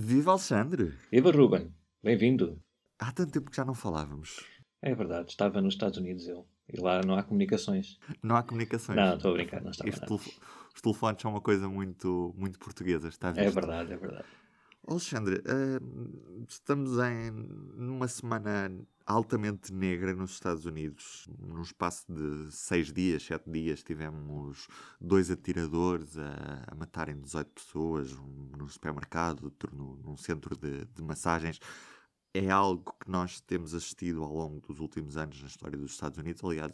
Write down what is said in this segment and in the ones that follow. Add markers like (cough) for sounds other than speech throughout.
Viva Alexandre! Viva Ruben! Bem-vindo! Há tanto tempo que já não falávamos. É verdade, estava nos Estados Unidos eu. E lá não há comunicações. Não há comunicações? Não, estou a brincar, não estava telefo- Os telefones são uma coisa muito, muito portuguesa, está visto? É verdade, é verdade. Alexandre, eh, estamos em numa semana altamente negra nos Estados Unidos. Num espaço de seis dias, sete dias, tivemos dois atiradores a, a matarem 18 pessoas, um num supermercado, num centro de, de massagens. É algo que nós temos assistido ao longo dos últimos anos na história dos Estados Unidos. Aliás,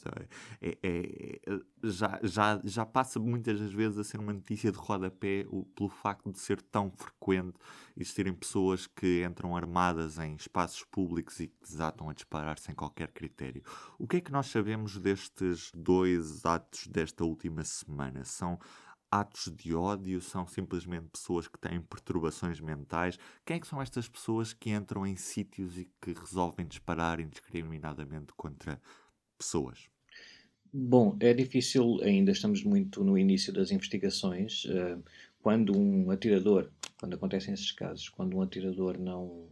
é- é- é- já, já, já passa muitas das vezes a ser uma notícia de rodapé o- pelo facto de ser tão frequente existirem pessoas que entram armadas em espaços públicos e que desatam a disparar sem qualquer critério. O que é que nós sabemos destes dois atos desta última semana? São atos de ódio? São simplesmente pessoas que têm perturbações mentais? Quem é que são estas pessoas que entram em sítios e que resolvem disparar indiscriminadamente contra pessoas? Bom, é difícil, ainda estamos muito no início das investigações. eh, Quando um atirador, quando acontecem esses casos, quando um atirador não,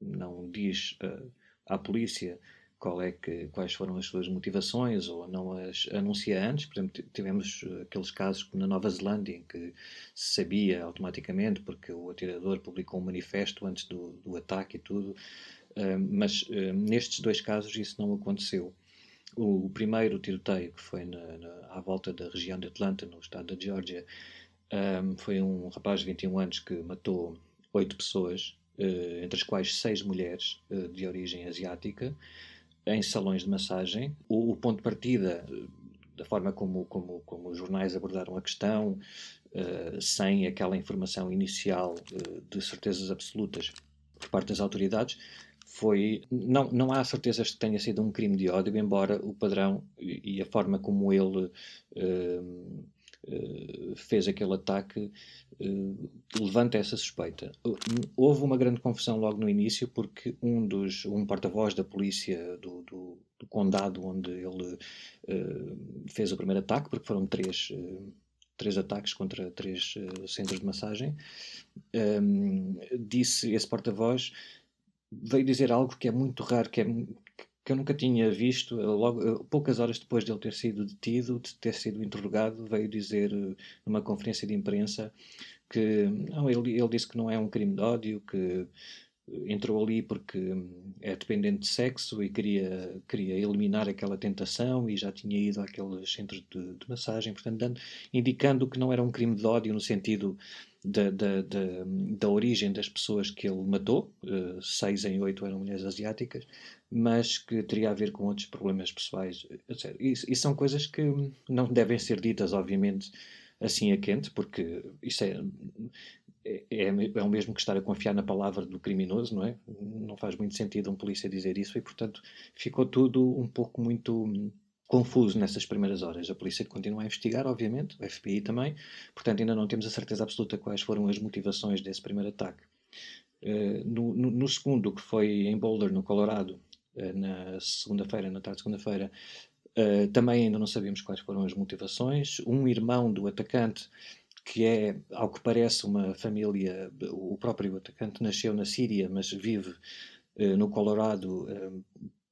não diz eh, à polícia qual é que, quais foram as suas motivações ou não as anuncia antes, por exemplo, tivemos eh, aqueles casos como na Nova Zelândia em que se sabia automaticamente porque o atirador publicou um manifesto antes do, do ataque e tudo, eh, mas eh, nestes dois casos isso não aconteceu. O primeiro tiroteio, que foi na, na- à volta da região de Atlanta, no estado da Geórgia, foi um rapaz de 21 anos que matou oito pessoas, entre as quais seis mulheres de origem asiática, em salões de massagem. O, o ponto de partida, eh, da forma como, como, como os jornais abordaram a questão, eh, sem aquela informação inicial eh, de certezas absolutas por parte das autoridades, foi não, não há certezas que tenha sido um crime de ódio, embora o padrão e, e a forma como ele eh, fez aquele ataque eh, levanta essa suspeita. Houve uma grande confusão logo no início porque um dos um porta-voz da polícia do, do, do condado onde ele eh, fez o primeiro ataque, porque foram três eh, três ataques contra três eh, centros de massagem, ehm, disse esse porta-voz veio dizer algo que é muito raro, que, é, que eu nunca tinha visto. Logo, poucas horas depois de ele ter sido detido, de ter sido interrogado, veio dizer eh, numa conferência de imprensa que não, ele, ele disse que não é um crime de ódio, que entrou ali porque hum, é dependente de sexo e queria, queria eliminar aquela tentação e já tinha ido àqueles centros de, de massagem, portanto, dando, indicando que não era um crime de ódio no sentido da, da, da, da origem das pessoas que ele matou, seis em oito eram mulheres asiáticas, mas que teria a ver com outros problemas pessoais, etc. E, e são coisas que não devem ser ditas, obviamente, assim a quente, porque isso é, é, é, o mesmo que estar a confiar na palavra do criminoso, não é? Não faz muito sentido um polícia dizer isso e, portanto, ficou tudo um pouco muito confuso nessas primeiras horas. A polícia continua a investigar, obviamente, o FBI também, portanto, ainda não temos a certeza absoluta quais foram as motivações desse primeiro ataque. Uh, no, no, no, segundo, que foi em Boulder, no Colorado, na segunda-feira, na tarde de segunda-feira, uh, também ainda não sabemos quais foram as motivações. Um irmão do atacante que é, ao que parece, uma família. O próprio atacante nasceu na Síria, mas vive uh, no Colorado uh,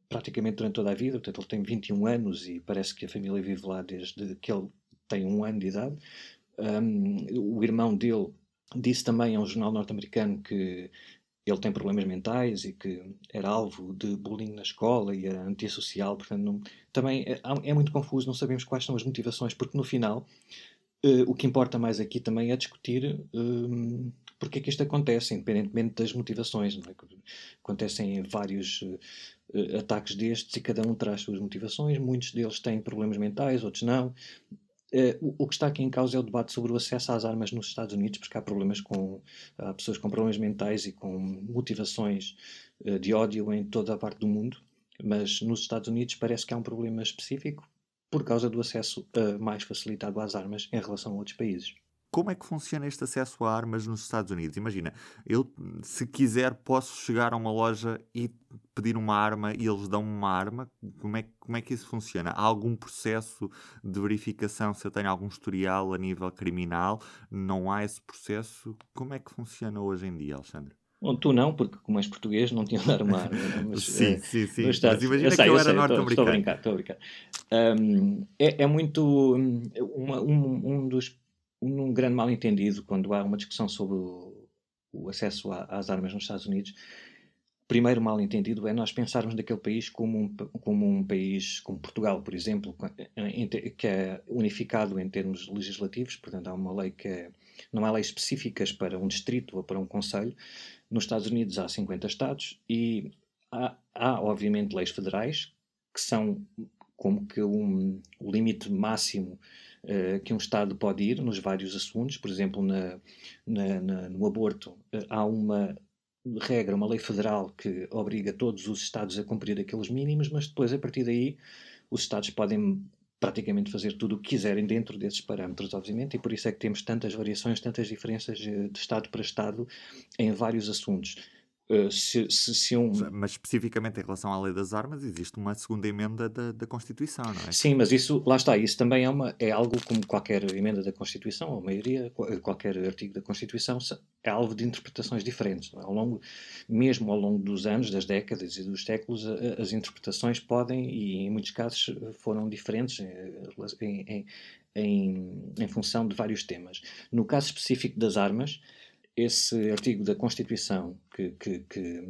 praticamente durante toda a vida. Portanto, ele tem 21 anos e parece que a família vive lá desde que ele tem um ano de idade. Um, o irmão dele disse também a um jornal norte-americano que ele tem problemas mentais e que era alvo de bullying na escola e era antissocial. Portanto, não, também é, é muito confuso, não sabemos quais são as motivações, porque no final Uh, o que importa mais aqui também é discutir uh, porque é que isto acontece, independentemente das motivações. É? Acontecem vários uh, ataques destes e cada um traz suas motivações. Muitos deles têm problemas mentais, outros não. O, o, que está aqui em causa é o debate sobre o acesso às armas nos Estados Unidos, porque há problemas com há pessoas com problemas mentais e com motivações de ódio em toda a parte do mundo. Mas nos Estados Unidos parece que há um problema específico por causa do acesso uh, mais facilitado às armas em relação a outros países. Como é que funciona este acesso a armas nos Estados Unidos? Imagina, eu, se quiser, posso chegar a uma loja e pedir uma arma e eles dão-me uma arma. Como é, como é que isso funciona? Há algum processo de verificação se eu tenho algum historial a nível criminal? Não há esse processo? Como é que funciona hoje em dia, Alexandre? Bom, tu não, porque como és português não tinha de dar uma arma. Mas, (laughs) sim, é, sim, sim. Mas, imagina eu que eu, eu era norte-americano. Estou a brincar, estou a brincar. Um, é, é, muito uma, um, um dos um grande mal entendido quando há uma discussão sobre o, o acesso a, às armas nos Estados Unidos primeiro mal entendido é nós pensarmos daquele país como um, como um país como Portugal, por exemplo, que é unificado em termos legislativos, portanto há uma lei que é, não há leis específicas para um distrito ou para um conselho. Nos Estados Unidos há 50 estados e há, há obviamente leis federais que são como que um, o limite máximo uh, que um Estado pode ir nos vários assuntos. Por exemplo, na, na, na, no aborto uh, há uma regra, uma lei federal que obriga todos os Estados a cumprir aqueles mínimos, mas depois, a partir daí, os Estados podem praticamente fazer tudo o que quiserem dentro desses parâmetros, obviamente, e por isso é que temos tantas variações, tantas diferenças eh, de Estado para Estado em vários assuntos. Eh, se, se, se um... Mas especificamente em relação à lei das armas, existe uma segunda emenda da, da Constituição, não é? Sim, mas isso, lá está, isso também é, uma, é algo como qualquer emenda da Constituição, ou maioria, qualquer artigo da Constituição, é alvo de interpretações diferentes. É? Ao longo, mesmo ao longo dos anos, das décadas e dos séculos, as interpretações podem, e em muitos casos foram diferentes eh, em, em, em, em função de vários temas. No caso específico das armas, esse artigo da Constituição que, que, que,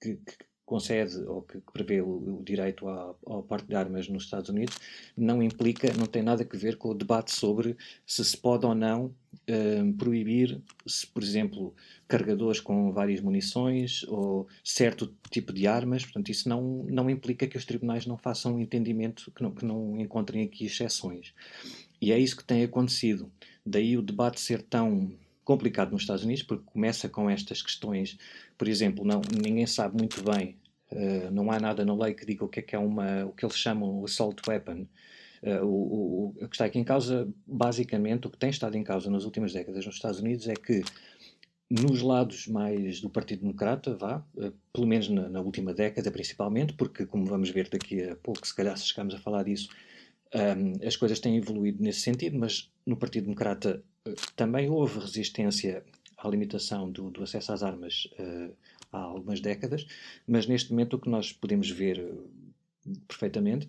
que concede ou que prevê o, o direito ao, porte de armas nos Estados Unidos não implica, não tem nada a ver com o debate sobre se se pode ou não um, proibir, se, por exemplo, carregadores com várias munições ou certo tipo de armas. Portanto, isso não, não implica que os tribunais não façam um entendimento, que não, que não encontrem aqui exceções. E é isso que tem acontecido. Daí o debate ser tão complicado nos Estados Unidos, porque começa com estas questões, por exemplo, não, ninguém sabe muito bem, uh, não há nada na lei que diga o que é que é uma, o que eles chamam assault weapon. Uh, o, o, o, que está aqui em causa, basicamente, o que tem estado em causa nas últimas décadas nos Estados Unidos é que nos lados mais do Partido Democrata, vá, uh, pelo menos na, na, última década principalmente, porque como vamos ver daqui a pouco, se calhar se chegamos a falar disso, um, as coisas têm evoluído nesse sentido, mas no Partido Democrata também houve resistência à limitação do, do acesso às armas uh, há algumas décadas, mas neste momento o que nós podemos ver uh, perfeitamente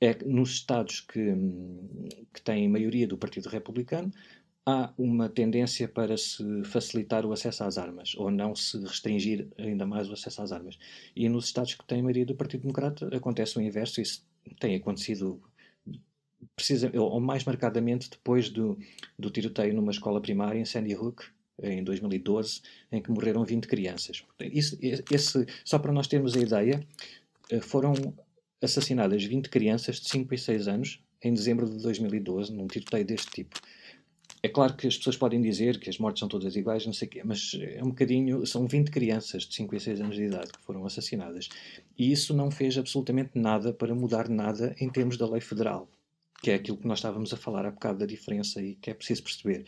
é que nos Estados que, que têm maioria do Partido Republicano há uma tendência para se facilitar o acesso às armas, ou não se restringir ainda mais o acesso às armas. E nos Estados que têm maioria do Partido Democrata acontece o inverso, isso tem acontecido precisa, ou mais marcadamente depois do, do tiroteio numa escola primária em Sandy Hook, em 2012, em que morreram 20 crianças. Isso, esse, só para nós termos a ideia, eh, foram assassinadas 20 crianças de 5 e 6 anos em dezembro de 2012, num tiroteio deste tipo. É claro que as pessoas podem dizer que as mortes são todas iguais, não sei quê, mas é um bocadinho. São 20 crianças de 5 e 6 anos de idade que foram assassinadas. E isso não fez absolutamente nada para mudar nada em termos da lei federal que é aquilo que nós estávamos a falar há bocado da diferença e que é preciso perceber.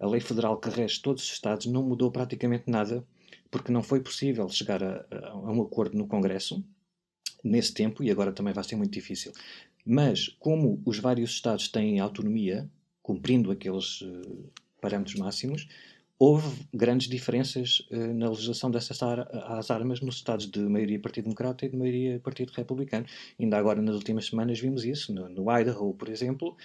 A lei federal que rege todos os Estados não mudou praticamente nada, porque não foi possível chegar a, a, um acordo no Congresso nesse tempo, e agora também vai ser muito difícil. Mas, como os vários Estados têm autonomia, cumprindo aqueles uh, parâmetros máximos, houve grandes diferenças uh, na legislação dessas ar às armas nos estados de maioria Partido Democrata e de maioria Partido Republicano. Ainda agora, nas últimas semanas, vimos isso. No, no Idaho, por exemplo,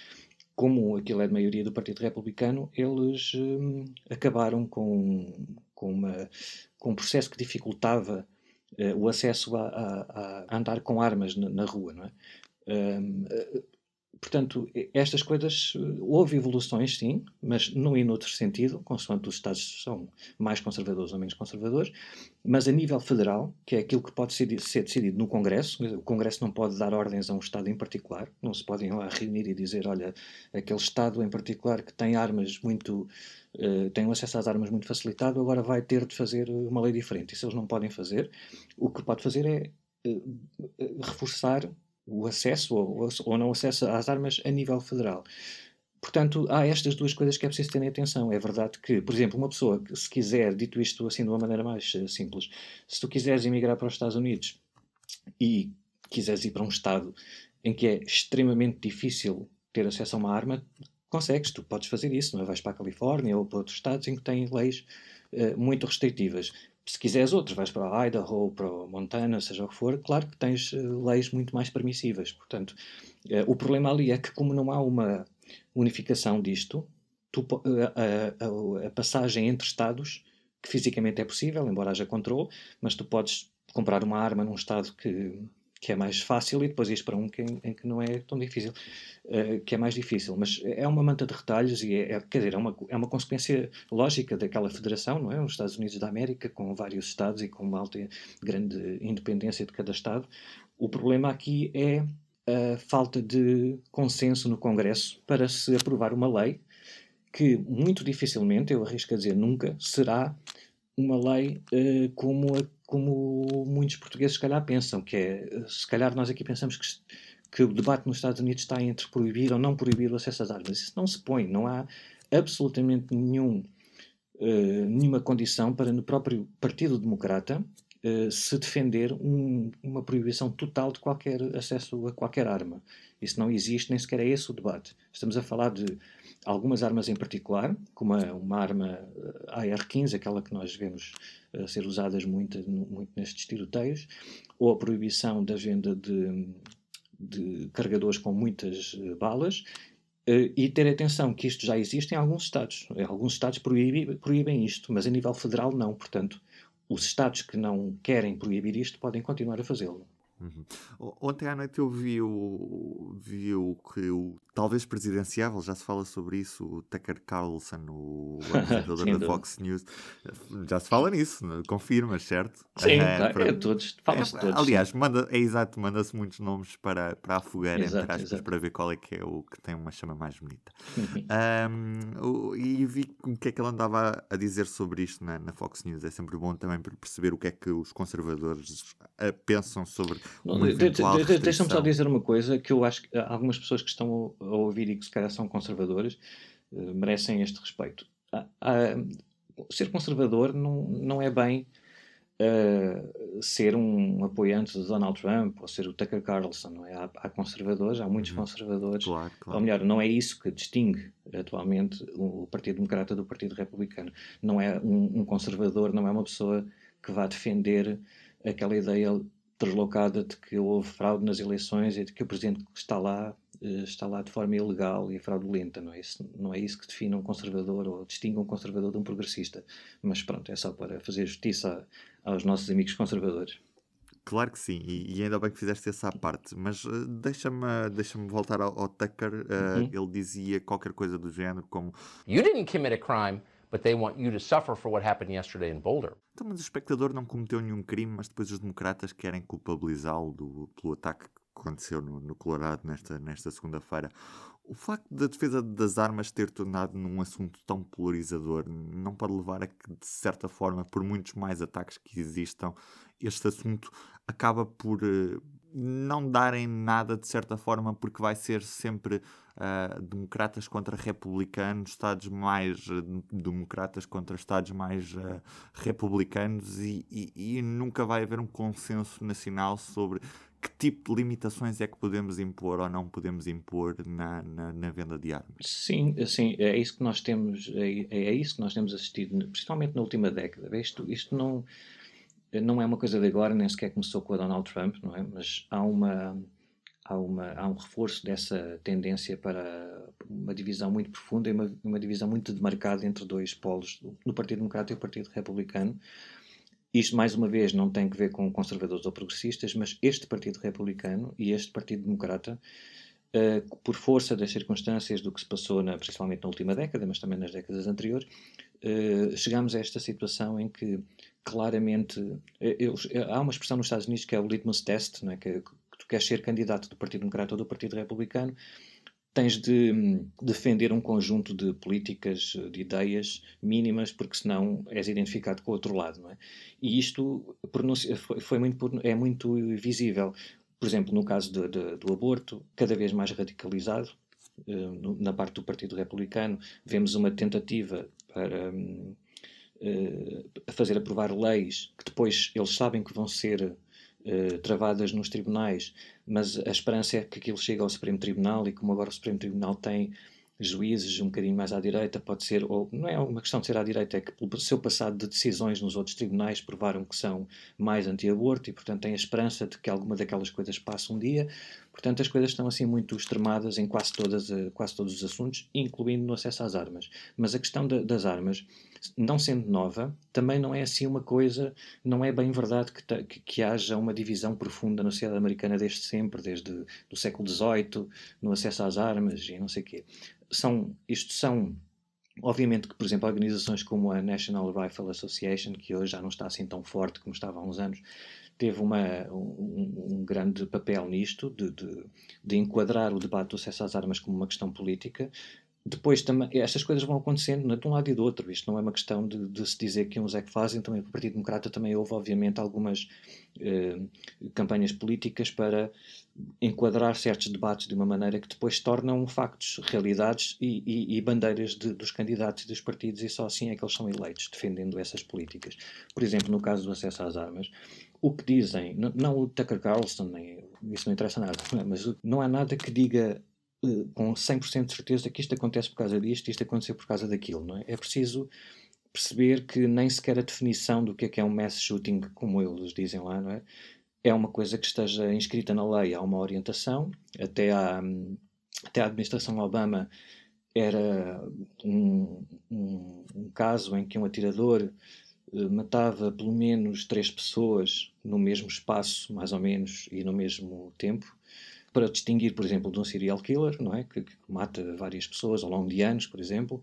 como aquilo é de maioria do Partido Republicano, eles uh, acabaram com, com, uma, com um processo que dificultava uh, o acesso a, a, a, andar com armas na, na rua. Não é? Portanto, estas coisas, houve evoluções, sim, mas num e noutro sentido, consoante os Estados são mais conservadores ou menos conservadores, mas a nível federal, que é aquilo que pode ser, ser decidido no Congresso, o Congresso não pode dar ordens a um Estado em particular, não se podem lá reunir e dizer, olha, aquele Estado em particular que tem armas muito, uh, tem um acesso às armas muito facilitado, agora vai ter de fazer uma lei diferente. Isso eles não podem fazer. O que pode fazer é uh, reforçar o acesso ou, ou não acesso às armas a nível federal. Portanto, há estas duas coisas que é preciso ter atenção. É verdade que, por exemplo, uma pessoa que, se quiser, dito isto assim de uma maneira mais uh, simples, se tu quiseres emigrar para os Estados Unidos e quiseres ir para um Estado em que é extremamente difícil ter acesso a uma arma, consegues, tu podes fazer isso, não é? Vais para a Califórnia ou para outros Estados em que têm leis uh, muito restritivas. Se quiseres outros, vais para Idaho, para Montana, seja o que for, claro que tens uh, leis muito mais permissivas. Portanto, uh, o problema ali é que, como não há uma unificação disto, tu, a, a, a, passagem entre Estados, que fisicamente é possível, embora haja controle, mas tu podes comprar uma arma num Estado que que é mais fácil, e depois ir para um que, em que não é tão difícil, uh, que é mais difícil. Mas é uma manta de retalhos e é, é, quer dizer, é uma, é uma consequência lógica daquela federação, não é? Os Estados Unidos da América, com vários Estados e com uma alta grande independência de cada Estado. O problema aqui é a falta de consenso no Congresso para se aprovar uma lei que muito dificilmente, eu arrisco a dizer nunca, será uma lei uh, como a como muitos portugueses, se calhar, pensam, que é, se calhar nós aqui pensamos que, que o debate nos Estados Unidos está entre proibir ou não proibir o acesso às armas. Isso não se põe, não há absolutamente nenhum, uh, nenhuma condição para no próprio Partido Democrata uh, se defender um, uma proibição total de qualquer acesso a qualquer arma. Isso não existe, nem sequer é esse o debate. Estamos a falar de algumas armas em particular, como uma, arma eh, AR-15, aquela que nós vemos uh, ser usadas muito, muito nestes tiroteios, ou a proibição da venda de, de carregadores com muitas uh, balas, e ter atenção que isto já existe em alguns Estados. Alguns Estados proíbe, proíbem isto, mas a nível federal não. Portanto, os Estados que não querem proibir isto podem continuar a fazê-lo. Uhum. Ontem à noite eu vi o, vi o que o talvez presidenciável, já se fala sobre isso, o Tucker Carlson, o apresentador (laughs) da Fox News, já se fala nisso, confirma, certo? Sim, (laughs) é, para... é todos, fala-se é, todos. Aliás, manda, é exato, manda-se muitos nomes para, para a fogueira, exato, entre aspas, exato. para ver qual é que é o que tem uma chama mais bonita. um, e vi o que é que ele andava a dizer sobre isto na, na Fox News. É sempre bom também para perceber o que é que os conservadores eh, pensam sobre Deixa-me só dizer uma coisa que eu acho que algumas pessoas que estão a ouvir e que se calhar são conservadoras uh, merecem este respeito. Uh, uh, ser conservador não, não é bem uh, ser um apoiante de Donald Trump ou ser o Tucker Carlson. Não é? há, há conservadores, há muitos uhum. conservadores. Claro, claro. Ou melhor, não é isso que distingue atualmente o Partido Democrata do Partido Republicano. Não é um, um conservador, não é uma pessoa que vá defender aquela ideia deslocada de que houve fraude nas eleições e de que o presidente que está lá eh, está lá de forma ilegal e fraudulenta. Não é, isso, não é isso que define um conservador ou distingue um conservador de um progressista. Mas pronto, é só para fazer justiça aos nossos amigos conservadores. Claro que sim, e, ainda bem que fizeste essa parte, mas uh, deixa-me deixa voltar ao, ao Tucker. Uh, uhum. Ele dizia qualquer coisa do género como: You didn't commit a crime but they want you to suffer for what happened yesterday in Boulder. Então, mas o espectador não cometeu nenhum crime, mas depois os democratas querem culpabilizá-lo pelo ataque que aconteceu no, no Colorado nesta, nesta segunda-feira. O facto da defesa das armas ter tornado num assunto tão polarizador não pode levar a que, de certa forma, por muitos mais ataques que existam, este assunto acaba por uh, não darem nada, de certa forma, porque vai ser sempre uh, democratas contra republicanos, Estados mais uh, democratas contra Estados mais uh, republicanos e, e, e, nunca vai haver um consenso nacional sobre que tipo de limitações é que podemos impor ou não podemos impor na, na, na venda de armas. Sim, sim, é isso que nós temos, é, é isso que nós temos assistido, principalmente na última década. Isto, isto não, não é uma coisa de agora, nem sequer começou com a Donald Trump, não é? Mas há uma há, uma, há um reforço dessa tendência para uma divisão muito profunda e uma, uma divisão muito demarcada entre dois polos, no Partido Democrata e o Partido Republicano. Isto, mais uma vez, não tem que ver com conservadores ou progressistas, mas este Partido Republicano e este Partido Democrata, uh, por força das circunstâncias do que se passou, na, principalmente na última década, mas também nas décadas anteriores, uh, chegamos a esta situação em que claramente. Uh, eu, há uma expressão nos Estados Unidos que é o litmus test, não é? que queres ser candidato do Partido Democrata ou do Partido Republicano, tens de hum, defender um conjunto de políticas, de ideias mínimas, porque senão és identificado com o outro lado, não é? E isto foi muito, é muito visível. Por exemplo, no caso de, de, do aborto, cada vez mais radicalizado, eh, na parte do Partido Republicano, vemos uma tentativa para hum, eh, fazer aprovar leis que depois eles sabem que vão ser eh, travadas nos tribunais, mas a esperança é que aquilo chegue ao Supremo Tribunal e como agora o Supremo Tribunal tem juízes um bocadinho mais à direita, pode ser, ou não é uma questão de ser à direita, é que pelo seu passado de decisões nos outros tribunais provaram que são mais anti-aborto e, portanto, têm a esperança de que alguma daquelas coisas passe um dia. Portanto, as coisas estão assim muito extremadas em quase, todas, eh, quase todos os assuntos, incluindo no acesso às armas. Mas a questão de, das armas, não sendo nova, também não é assim uma coisa, não é bem verdade que, que, que haja uma divisão profunda na sociedade americana desde sempre, desde o século XVIII, no acesso às armas e não sei o quê. São, isto são Obviamente que, por exemplo, organizações como a National Rifle Association, que hoje já não está assim tão forte como estava há uns anos, teve uma, um, um, grande papel nisto, de, de, de, enquadrar o debate do acesso às armas como uma questão política. Depois também, estas coisas vão acontecendo né, de um lado e do outro. Isto não é uma questão de, de se dizer que uns é que fazem. Também o Partido Democrata também houve, obviamente, algumas eh, campanhas políticas para enquadrar certos debates de uma maneira que depois tornam factos, realidades e, e, e bandeiras de, dos candidatos e dos partidos, e só assim é que eles são eleitos, defendendo essas políticas. Por exemplo, no caso do acesso às armas, o que dizem, não, não o Tucker Carlson, nem, isso não interessa nada, (laughs) mas não há nada que diga com 100% de certeza que isto acontece por causa disto, isto aconteceu por causa daquilo, não é? É preciso perceber que nem sequer a definição do que é que é um mass shooting, como eles dizem lá, não é? É uma coisa que esteja inscrita na lei, há uma orientação, até a, até administração Obama era um, um, um caso em que um atirador eh, matava pelo menos três pessoas no mesmo espaço, mais ou menos, e no mesmo tempo, para distinguir, por exemplo, de um serial killer, não é? que, que mata várias pessoas ao longo de anos, por exemplo.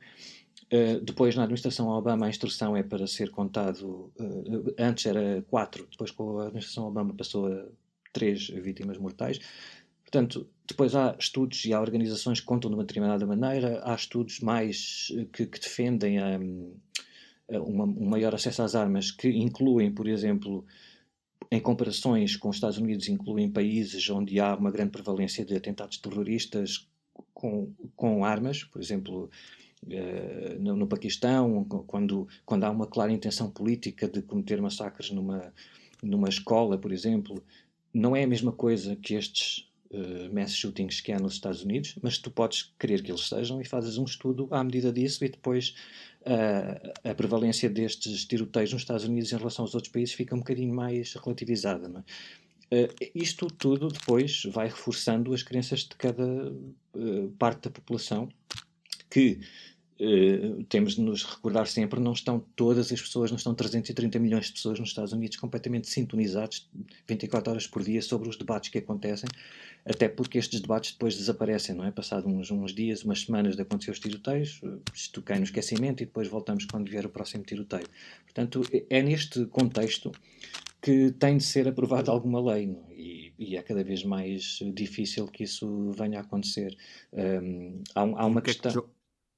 Uh, depois, na administração Obama, a instrução é para ser contado. Uh, antes era quatro, depois, com a administração Obama, passou a três vítimas mortais. Portanto, depois há estudos e há organizações que contam de uma determinada maneira, há estudos mais que, que defendem a. Um, uma, um maior acesso às armas que incluem, por exemplo, em comparações com os Estados Unidos, incluem países onde há uma grande prevalência de atentados terroristas com, com armas, por exemplo, uh, no, no, Paquistão, quando, quando há uma clara intenção política de cometer massacres numa, numa escola, por exemplo, não é a mesma coisa que estes uh, mass shootings que há nos Estados Unidos, mas tu podes querer que eles sejam e fazes um estudo à medida disso e depois a, a prevalência destes tiroteios nos Estados Unidos em relação aos outros países fica um bocadinho mais relativizada. Não é? Uh, isto tudo depois vai reforçando as crenças de cada uh, parte da população que uh, temos de nos recordar sempre, não estão todas as pessoas, não estão 330 milhões de pessoas nos Estados Unidos completamente sintonizados 24 horas por dia sobre os debates que acontecem, até porque estes debates depois desaparecem, não é? Passado uns, uns dias, umas semanas de acontecer os tiroteios, isto cai no esquecimento e depois voltamos quando vier o próximo tiroteio. Portanto, é neste contexto que tem de ser aprovada alguma lei é? e, e, é cada vez mais difícil que isso venha a acontecer. Um, há, há, uma que questão.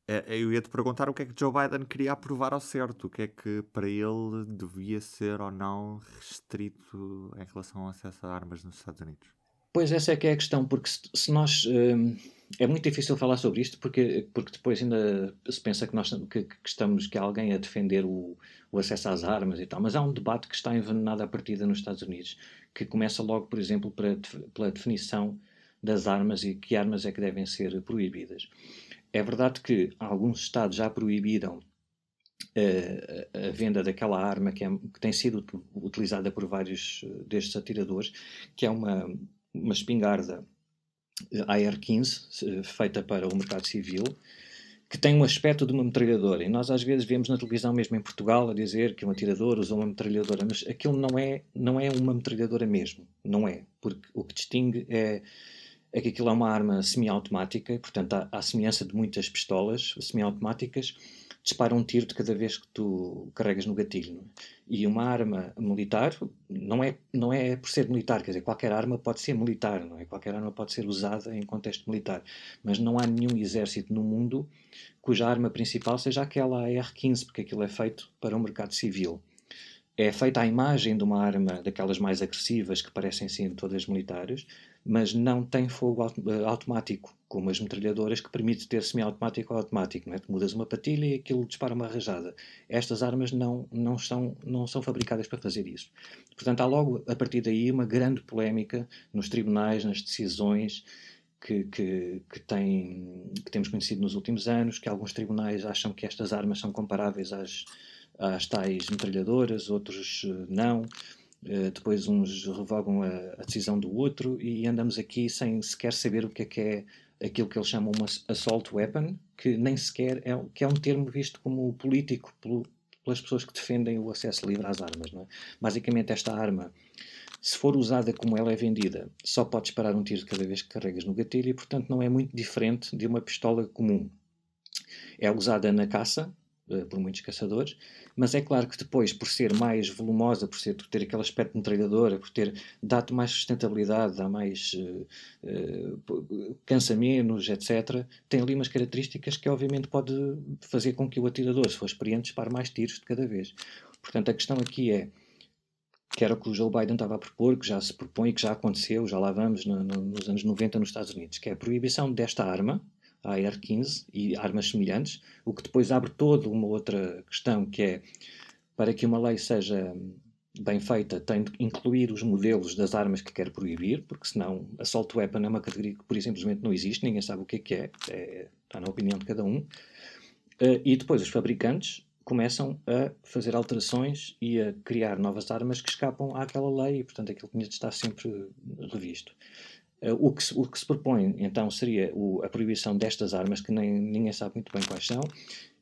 É que eu ia te perguntar o que é que Joe Biden queria aprovar ao certo, o que é que para ele devia ser ou não restrito em relação ao acesso a armas nos Estados Unidos. Pois essa é que é a questão, porque se, se nós. Um, é muito difícil falar sobre isto porque, porque depois ainda se pensa que, nós, que, que estamos, que há alguém a defender o, o, acesso às armas e tal, mas há um debate que está envenenado à partida nos Estados Unidos, que começa logo, por exemplo, para, pela definição das armas e que armas é que devem ser proibidas. É verdade que alguns estados já proibiram uh, a venda daquela arma que, é, que tem sido utilizada por vários eh, destes atiradores, que é uma uma espingarda eh, AR-15 eh, feita para o mercado civil que tem um aspecto de uma metralhadora. E nós às vezes vemos na televisão, mesmo em Portugal, a dizer que um atirador usou uma metralhadora, mas aquilo não é, não é uma metralhadora mesmo. Não é. Porque o que distingue é, é que aquilo é uma arma semiautomática, portanto, há, há semelhança de muitas pistolas semiautomáticas, dispara um tiro de cada vez que tu carregas no gatilho. É? E uma arma militar não é, não é por ser militar, quer dizer, qualquer arma pode ser militar, não é? Qualquer arma pode ser usada em contexto militar, mas não há nenhum exército no mundo cuja arma principal seja aquela AR-15, porque aquilo é feito para o mercado civil. É feita a imagem de uma arma daquelas mais agressivas que parecem sim todas militares, mas não tem fogo eh, automático, como as metralhadoras, que permite ter semiautomático ou automático. Não é? Mudas uma patilha e aquilo dispara uma rajada. Estas armas não, não, são, não são fabricadas para fazer isso. Portanto, há logo, a partir daí, uma grande polémica nos tribunais, nas decisões, que, que, que, tem, que temos conhecido nos últimos anos, que alguns tribunais acham que estas armas são comparáveis às, às tais metralhadoras, outros eh, não. Uh, depois uns revogam a, a, decisão do outro e andamos aqui sem sequer saber o que é que é aquilo que eles chamam uma assault weapon, que nem sequer é, que é um termo visto como político pelo, pelas pessoas que defendem o acesso livre às armas. É? Basicamente, esta arma, se for usada como ela é vendida, só pode disparar um tiro cada vez que carregas no gatilho e, portanto, não é muito diferente de uma pistola comum. É usada na caça, eh, por muitos caçadores, mas é claro que depois, por ser mais volumosa, por, ser, por ter aquele aspecto metralhadora, por ter dado mais sustentabilidade, dá mais uh, cansa menos, etc., tem ali umas características que obviamente pode fazer com que o atirador, se for experiente, dispare mais tiros de cada vez. Portanto, a questão aqui é que era o que o Joe Biden estava a propor, que já se propõe, que já aconteceu, já lá vamos no, no, nos anos 90 nos Estados Unidos, que é a proibição desta arma, a AR-15 e armas semelhantes, o que depois abre toda uma outra questão que é para que uma lei seja bem feita tem de incluir os modelos das armas que quer proibir, porque senão assault weapon é uma categoria que por simplesmente não existe, ninguém sabe o que é que é, é está na opinião de cada um. Uh, e depois os fabricantes começam a fazer alterações e a criar novas armas que escapam àquela lei e, portanto, aquilo tinha de estar sempre revisto. Uh, o, que se, o, que se, propõe então seria o, a proibição destas armas, que nem, ninguém sabe muito bem quais são,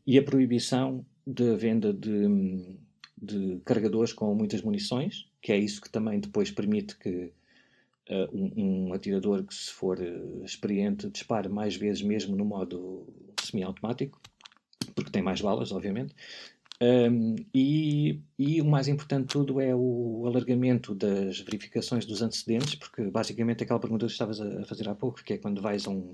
e a proibição da venda de, de, carregadores com muitas munições, que é isso que também depois permite que uh, um, um, atirador que, se for uh, experiente, dispare mais vezes mesmo no modo semiautomático, porque tem mais balas, obviamente, um, e, e, o mais importante de tudo é o alargamento das verificações dos antecedentes, porque basicamente aquela pergunta que estavas a fazer há pouco, que é quando vais a um,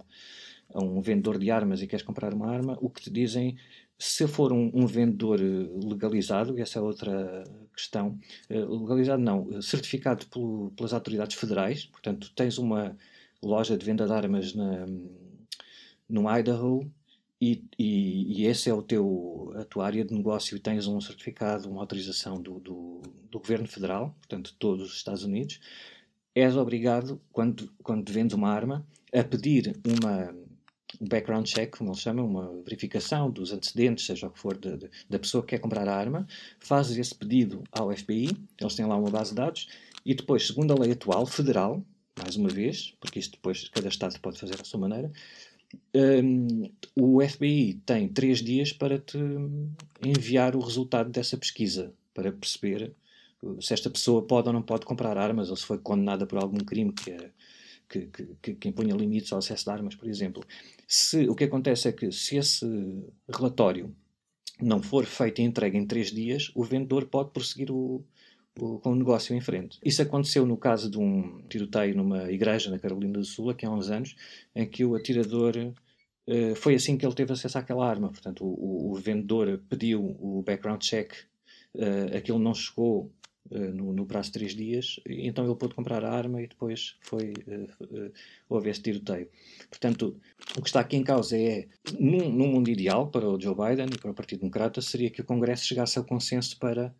a um vendedor de armas e queres comprar uma arma, o que te dizem, se for um, um vendedor legalizado, e essa é outra questão, eh, legalizado não, certificado pelo, pelas autoridades federais, portanto tens uma loja de venda de armas na, no Idaho e, e, e esse é o teu, a tua área de negócio e tens um certificado, uma autorização do, do, do governo federal, portanto, de todos os Estados Unidos, és obrigado, quando, quando vendes uma arma, a pedir uma um background check, como eles chamam, uma verificação dos antecedentes, seja o que for, de, de, da pessoa que quer comprar a arma, fazes esse pedido ao FBI, eles têm lá uma base de dados, e depois, segundo a lei atual, federal, mais uma vez, porque isto depois cada Estado pode fazer à sua maneira, um, o FBI tem três dias para te enviar o resultado dessa pesquisa, para perceber uh, se esta pessoa pode ou não pode comprar armas, ou se foi condenada por algum crime que, é, que, que, que impunha limites ao acesso de armas, por exemplo. Se, o que acontece é que, se esse relatório não for feito e entregue em três dias, o vendedor pode prosseguir o, com o negócio em frente. Isso aconteceu no caso de um tiroteio numa igreja na Carolina do Sul, aqui há uns anos, em que o atirador uh, foi assim que ele teve acesso àquela arma. Portanto, o, o vendedor pediu o background check, uh, aquilo não chegou uh, no, no, prazo de três dias, então ele pôde comprar a arma e depois foi houve esse tiroteio. Portanto, o que está aqui em causa é, num, num mundo ideal para o Joe Biden e para o Partido Democrata, seria que o Congresso chegasse ao consenso para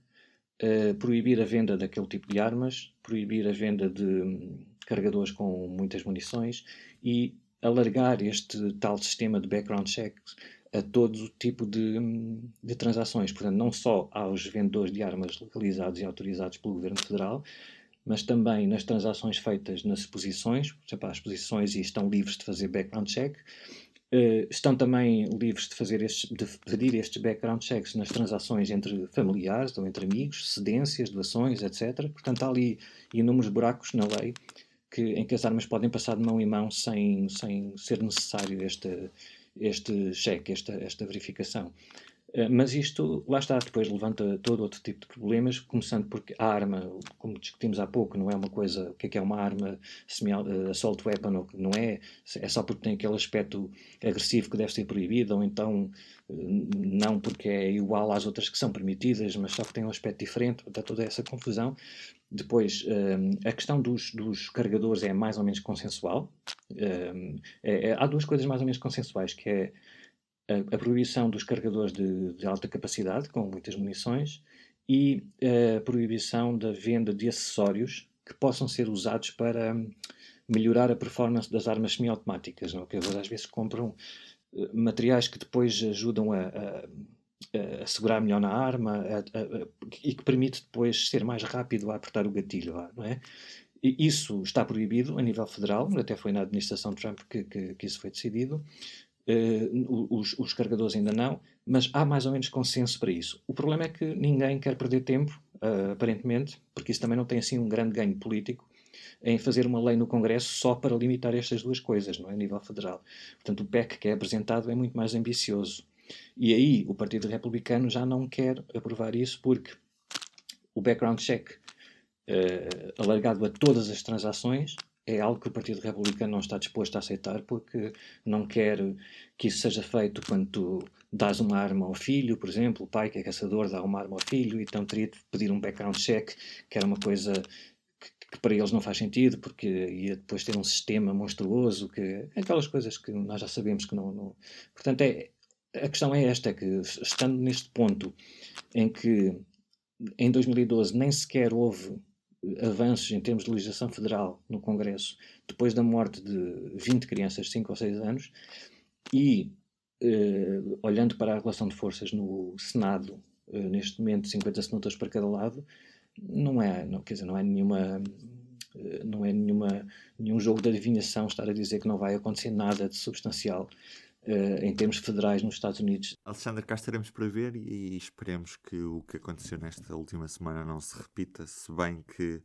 uh, proibir a venda daquele tipo de armas, proibir a venda de um, carregadores com muitas munições e alargar este tal sistema de background checks a todo o tipo de, hum, de, transações. Portanto, não só aos vendedores de armas localizados e autorizados pelo Governo Federal, mas também nas transações feitas nas exposições, por exemplo, as exposições e estão livres de fazer background check, Uh, estão também livres de fazer estes, de pedir estes background checks nas transações entre familiares ou entre amigos, cedências, doações, etc. Portanto, há ali inúmeros buracos na lei que, em que as armas podem passar de mão em mão sem, sem ser necessário este, este cheque, esta, esta verificação. Eh, mas isto, lá está, depois levanta todo outro tipo de problemas, começando porque a arma, como discutimos há pouco, não é uma coisa, o que é que é uma arma uh, assault weapon ou que não é, é só porque tem aquele aspecto agressivo que deve ser proibido, ou então uh, não porque é igual às outras que são permitidas, mas só que tem um aspecto diferente, dá toda essa confusão. Depois, a questão dos, dos, carregadores é mais ou menos consensual. É, é, há duas coisas mais ou menos consensuais, que é a, a proibição dos carregadores de, de, alta capacidade, com muitas munições, e a proibição da venda de acessórios que possam ser usados para melhorar a performance das armas semiautomáticas, não? É? que às vezes compram uh, materiais que depois ajudam a, a, a, segurar melhor na arma e que permite depois ser mais rápido a apertar o gatilho, não é? E isso está proibido a nível federal, até foi na administração Trump que, que, que isso foi decidido. Uh, os, os, carregadores ainda não, mas há mais ou menos consenso para isso. O problema é que ninguém quer perder tempo, uh, aparentemente, porque isso também não tem assim um grande ganho político, em fazer uma lei no Congresso só para limitar estas duas coisas, não é? A nível federal. Portanto, o PEC que é apresentado é muito mais ambicioso. E aí o Partido Republicano já não quer aprovar isso porque o background check uh, alargado a todas as transações é algo que o Partido Republicano não está disposto a aceitar porque não quer que isso seja feito quando tu dás uma arma ao filho, por exemplo, o pai que é caçador dá uma arma ao filho, então teria de pedir um background check, que era uma coisa que, que para eles não faz sentido, porque ia depois ter um sistema monstruoso, que aquelas coisas que nós já sabemos que não... não... Portanto, é, a questão é esta, é que estando neste ponto em que em 2012 nem sequer houve avanços em termos de legislação federal no Congresso depois da morte de 20 crianças de 5 ou 6 anos e eh, olhando para a relação de forças no Senado eh, neste momento 50 senadores para cada lado não é não, quer dizer, não é nenhuma eh, não é nenhuma, nenhum jogo de adivinhação estar a dizer que não vai acontecer nada de substancial Uh, em termos federais nos Estados Unidos. Alexandre, cá estaremos para ver e esperemos que o que aconteceu nesta última semana não se repita, se bem que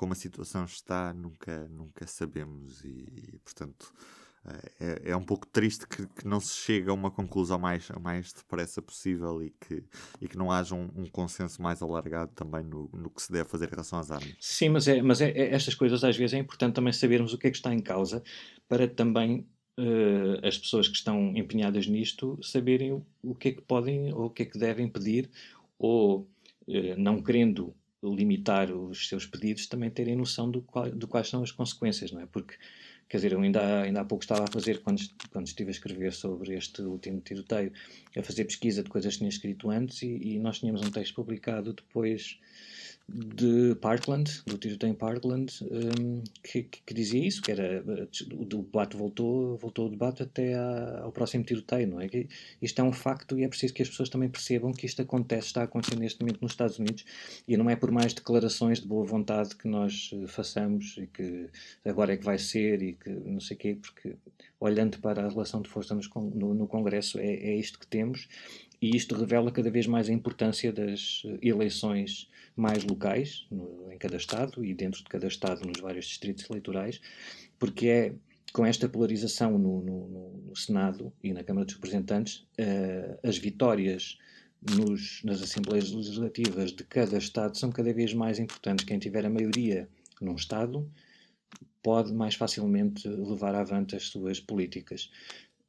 como a situação está, nunca, nunca sabemos e, portanto, eh, é, é, um pouco triste que, que, não se chegue a uma conclusão mais, mais depressa possível e que, e que não haja um, um consenso mais alargado também no, no, que se deve fazer em relação às armas. Sim, mas, é, mas é, é, estas coisas às vezes é importante também sabermos o que é que está em causa para também uh, as pessoas que estão empenhadas nisto saberem o, o, que é que podem ou o que é que devem pedir, ou uh, não querendo limitar os seus pedidos, também terem noção do, qual, do quais são as consequências, não é? Porque, quer dizer, eu ainda, ainda há pouco estava a fazer, quando, quando estive a escrever sobre este último tiroteio, a fazer pesquisa de coisas que tinha escrito antes e, e nós tínhamos um texto publicado depois de Parkland, do tiroteio em Parkland, um, que, que, dizia isso, que era o debate voltou, voltou o debate até à, ao próximo tiroteio, não é? Que isto é um facto e é preciso que as pessoas também percebam que isto acontece, está acontecendo neste momento nos Estados Unidos e não é por mais declarações de boa vontade que nós eh, façamos e que agora é que vai ser e que não sei o quê, porque olhando para a relação de força nos, no, no Congresso é, é isto que temos e isto revela cada vez mais a importância das eh, eleições mais locais no, em cada Estado e dentro de cada Estado nos vários distritos eleitorais, porque é com esta polarização no, no, no Senado e na Câmara dos Representantes, uh, as vitórias nos, nas Assembleias Legislativas de cada Estado são cada vez mais importantes. Quem tiver a maioria num Estado pode mais facilmente levar avante as suas políticas.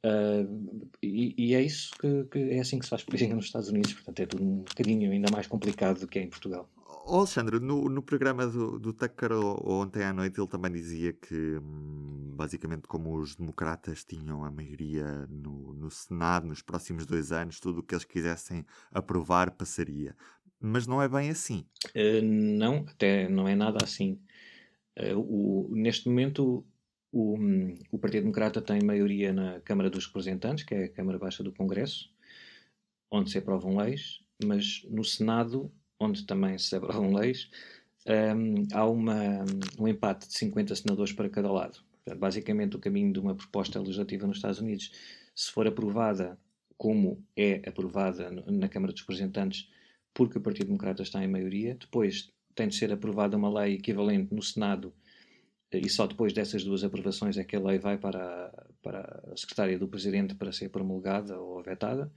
Uh, e, e, é isso que, que, é assim que se faz política nos Estados Unidos, portanto é tudo um bocadinho ainda mais complicado do que é em Portugal. Oh, Alexandre, no, no programa do, do Tucker ontem à noite ele também dizia que hum, basicamente como os democratas tinham a maioria no, no Senado nos próximos dois anos, tudo o que eles quisessem aprovar passaria. Mas não é bem assim. Uh, não, até não é nada assim. Uh, o, neste momento o, o Partido Democrata tem maioria na Câmara dos Representantes, que é a Câmara Baixa do Congresso, onde se aprovam leis, mas no Senado, onde também se aprovam leis, um, há uma, um empate de 50 senadores para cada lado. Basicamente, o caminho de uma proposta legislativa nos Estados Unidos, se for aprovada como é aprovada na Câmara dos Representantes, porque o Partido Democrata está em maioria, depois tem de ser aprovada uma lei equivalente no Senado e só depois dessas duas aprovações é que a lei vai para, a, para a secretária do Presidente para ser promulgada ou vetada.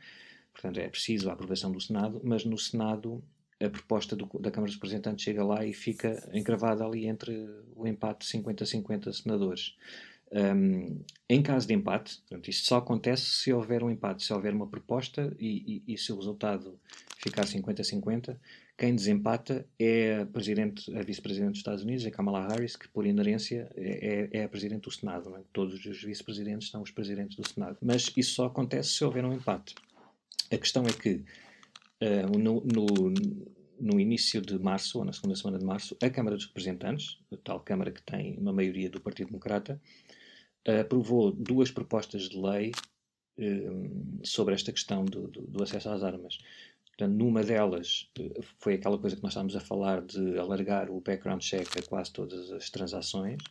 Portanto, é preciso a aprovação do Senado, mas no Senado a proposta do, da Câmara dos Representantes chega lá e fica encravada ali entre o empate 50-50 senadores. Um, em caso de empate, portanto, isto só acontece se houver um empate, se houver uma proposta e, e, e se o resultado ficar 50-50, quem desempata é a, presidente, a vice-presidente dos Estados Unidos, a Kamala Harris, que por inerência é, é, é a presidente do Senado. É? Todos os vice-presidentes são os presidentes do Senado. Mas isso só acontece se houver um empate. A questão é que uh, no, no, no início de março, ou na segunda semana de março, a Câmara dos Representantes, a tal Câmara que tem uma maioria do Partido Democrata, aprovou duas propostas de lei um, sobre esta questão do, do, do, acesso às armas. Portanto, numa delas foi aquela coisa que nós estávamos a falar de alargar o background check a quase todas as transações,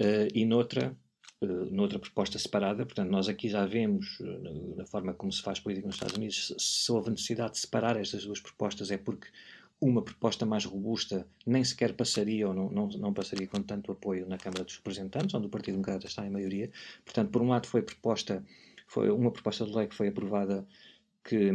uh, e noutra eh, noutra proposta separada. Portanto, nós aqui já vemos, eh, na forma como se faz política nos Estados Unidos, se houve necessidade de separar estas duas propostas é porque uma proposta mais robusta nem sequer passaria ou não, não, não passaria com tanto apoio na Câmara dos Representantes, onde o Partido Democrata está em maioria. Portanto, por um lado foi proposta, foi uma proposta de lei que foi aprovada que,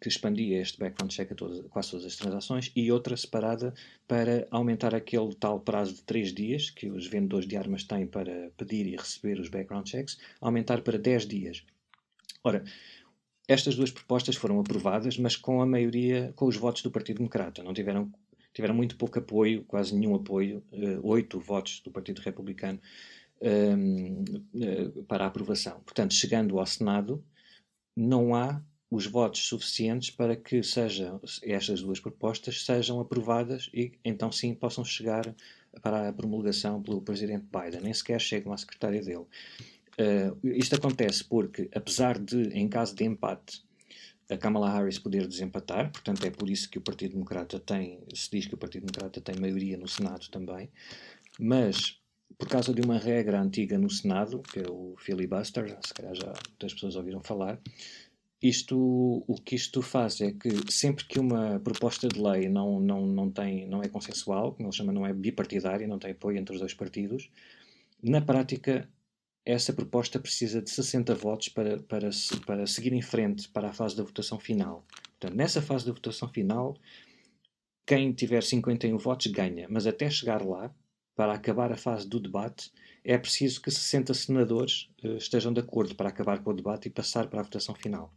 que, expandia este background check a todas, quase todas as transações e outra separada para aumentar aquele tal prazo de 3 dias que os vendedores de armas têm para pedir e receber os background checks, aumentar para 10 dias. Ora, estas duas propostas foram aprovadas, mas com a maioria, com os votos do Partido Democrata. Não tiveram, tiveram muito pouco apoio, quase nenhum apoio, uh, oito votos do Partido Republicano um, uh, para a aprovação. Portanto, chegando ao Senado, não há os votos suficientes para que sejam, estas duas propostas sejam aprovadas e então sim possam chegar para a promulgação pelo presidente Biden. Nem sequer chegam à secretária dele. Uh, isto acontece porque, apesar de, em caso de empate, a Kamala Harris poder desempatar, portanto é por isso que o Partido Democrata tem, se diz que o Partido Democrata tem maioria no Senado também, mas por causa de uma regra antiga no Senado, que é o filibuster, se calhar já muitas pessoas ouviram falar, isto, o que isto faz é que sempre que uma proposta de lei não, não, não, tem, não é consensual, como ele chama, não é bipartidária, não tem apoio entre os dois partidos, na prática essa proposta precisa de 60 votos para, para, para seguir em frente para a fase da votação final. Portanto, nessa fase da votação final, quem tiver 51 votos ganha, mas até chegar lá, para acabar a fase do debate, é preciso que 60 senadores uh, estejam de acordo para acabar com o debate e passar para a votação final.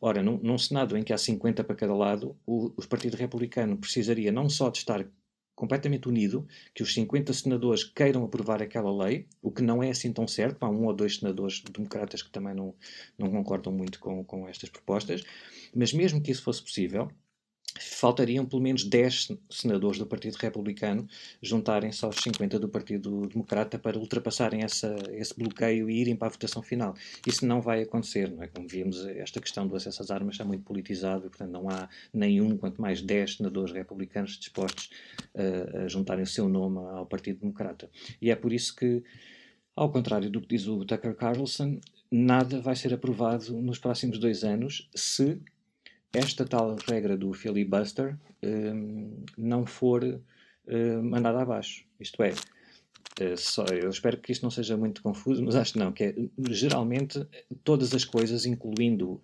Ora, num, num Senado em que há 50 para cada lado, o, o Partido Republicano precisaria não só de estar completamente unido, que os 50 senadores queiram aprovar aquela lei, o que não é assim tão certo, há um ou dois senadores democratas que também não, não concordam muito com, com estas propostas, mas mesmo que isso fosse possível, faltariam pelo menos 10 senadores do Partido Republicano juntarem-se aos 50 do Partido Democrata para ultrapassarem essa, esse bloqueio e irem para a votação final. Isso não vai acontecer, não é? Como vimos, esta questão do acesso às armas está muito politizado e, portanto, não há nenhum, quanto mais 10 senadores republicanos dispostos a juntarem o seu nome ao Partido Democrata. E é por isso que, ao contrário do que diz o Tucker Carlson, nada vai ser aprovado nos próximos dois anos se esta tal regra do filibuster um, não for uh, mandada abaixo. Isto é, uh, só, eu espero que isto não seja muito confuso, mas acho que não, que é, geralmente todas as coisas, incluindo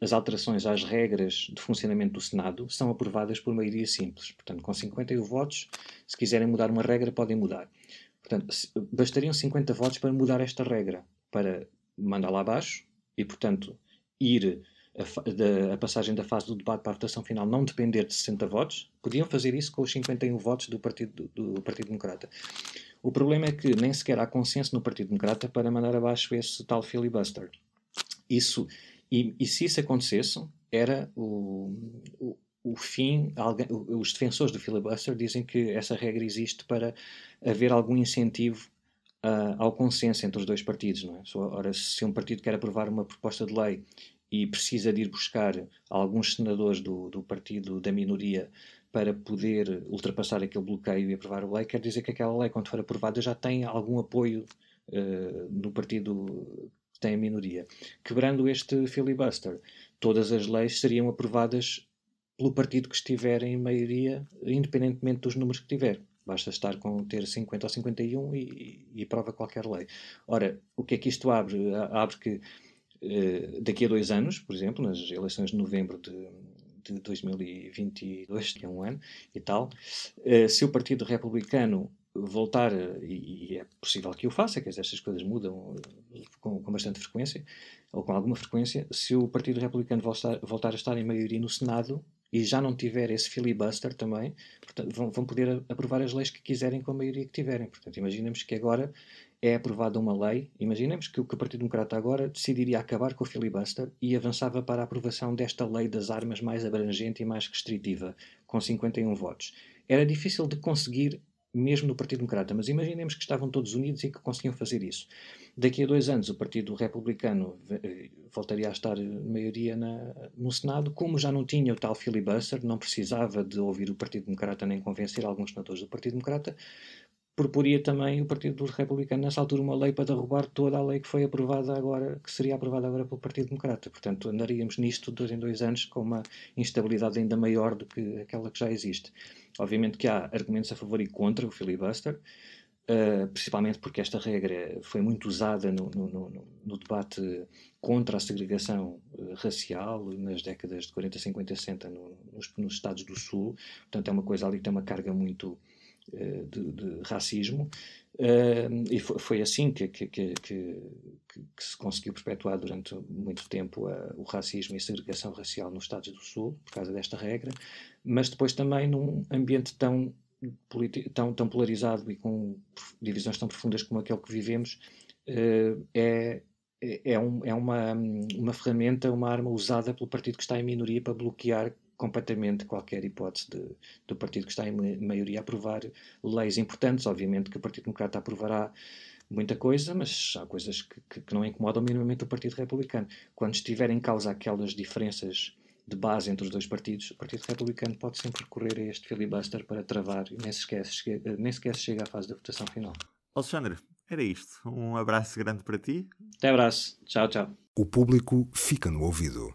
as alterações às regras de funcionamento do Senado, são aprovadas por maioria simples. Portanto, com 51 votos, se quiserem mudar uma regra, podem mudar. Portanto, bastariam 50 votos para mudar esta regra, para mandá-la abaixo e, portanto, ir a, a, passagem da fase do debate para a votação final não depender de 60 votos, podiam fazer isso com os 51 votos do Partido, do, do Partido Democrata. O problema é que nem sequer há consenso no Partido Democrata para mandar abaixo esse tal filibuster. Isso, e, e se isso acontecesse, era o, o, o fim. Alguém, os defensores do filibuster dizem que essa regra existe para haver algum incentivo uh, ao consenso entre os dois partidos. Não é? Ora, se um partido quer aprovar uma proposta de lei e precisa de ir buscar alguns senadores do, do partido da minoria para poder ultrapassar aquele bloqueio e aprovar a lei, quer dizer que aquela lei, quando for aprovada, já tem algum apoio uh, no partido que tem a minoria. Quebrando este filibuster, todas as leis seriam aprovadas pelo partido que estiver em maioria, independentemente dos números que tiver. Basta estar com ter 50 ou 51 e, e aprova qualquer lei. Ora, o que é que isto abre? Abre que daqui a dois anos, por exemplo, nas eleições de novembro de, de 2022, que é um ano e tal, uh, se o Partido Republicano voltar, e, e, é possível que o faça, que estas coisas mudam eh, com, com, bastante frequência, ou com alguma frequência, se o Partido Republicano voltar, voltar a estar em maioria no Senado, e já não tiver esse filibuster também, portanto, vão, vão poder aprovar as leis que quiserem com a maioria que tiverem. Portanto, imaginemos que agora é aprovada uma lei, imaginemos que o, Partido Democrata agora decidiria acabar com o filibuster e avançava para a aprovação desta lei das armas mais abrangente e mais restritiva, com 51 votos. Era difícil de conseguir mesmo no Partido Democrata, mas imaginemos que estavam todos unidos e que conseguiam fazer isso. Daqui a dois anos, o Partido Republicano eh, voltaria a estar maioria na, no Senado, como já não tinha o tal filibuster, não precisava de ouvir o Partido Democrata nem convencer alguns senadores do Partido Democrata, proporia também o Partido Republicano, nessa altura, uma lei para derrubar toda a lei que foi aprovada agora, que seria aprovada agora pelo Partido Democrata. Portanto, andaríamos nisto dois em dois anos com uma instabilidade ainda maior do que aquela que já existe. Obviamente que há argumentos a favor e contra o filibuster, uh, principalmente porque esta regra foi muito usada no, no, no, no debate contra a segregação uh, racial nas décadas de 40, 50, 60 nos, nos, Estados do Sul. Portanto, é uma coisa ali que tem uma carga muito de, de, racismo. e foi, foi assim que, que, que, que, se conseguiu perpetuar durante muito tempo o racismo e a segregação racial nos Estados do Sul, por causa desta regra, mas depois também num ambiente tão tão, tão polarizado e com divisões tão profundas como aquele que vivemos, uh, é, é, um, é uma, uma ferramenta, uma arma usada pelo partido que está em minoria para bloquear completamente qualquer hipótese de, do partido que está em maioria a aprovar leis importantes. Obviamente que o Partido Democrata aprovará muita coisa, mas há coisas que, que, que não incomodam minimamente o Partido Republicano. Quando estiver em causa aquelas diferenças de base entre os dois partidos, o Partido Republicano pode sempre recorrer a este filibuster para travar e nem sequer, chega, nem sequer chega à fase da votação final. Alexandre, era isto. Um abraço grande para ti. Até abraço. Tchau, tchau. O público fica no ouvido.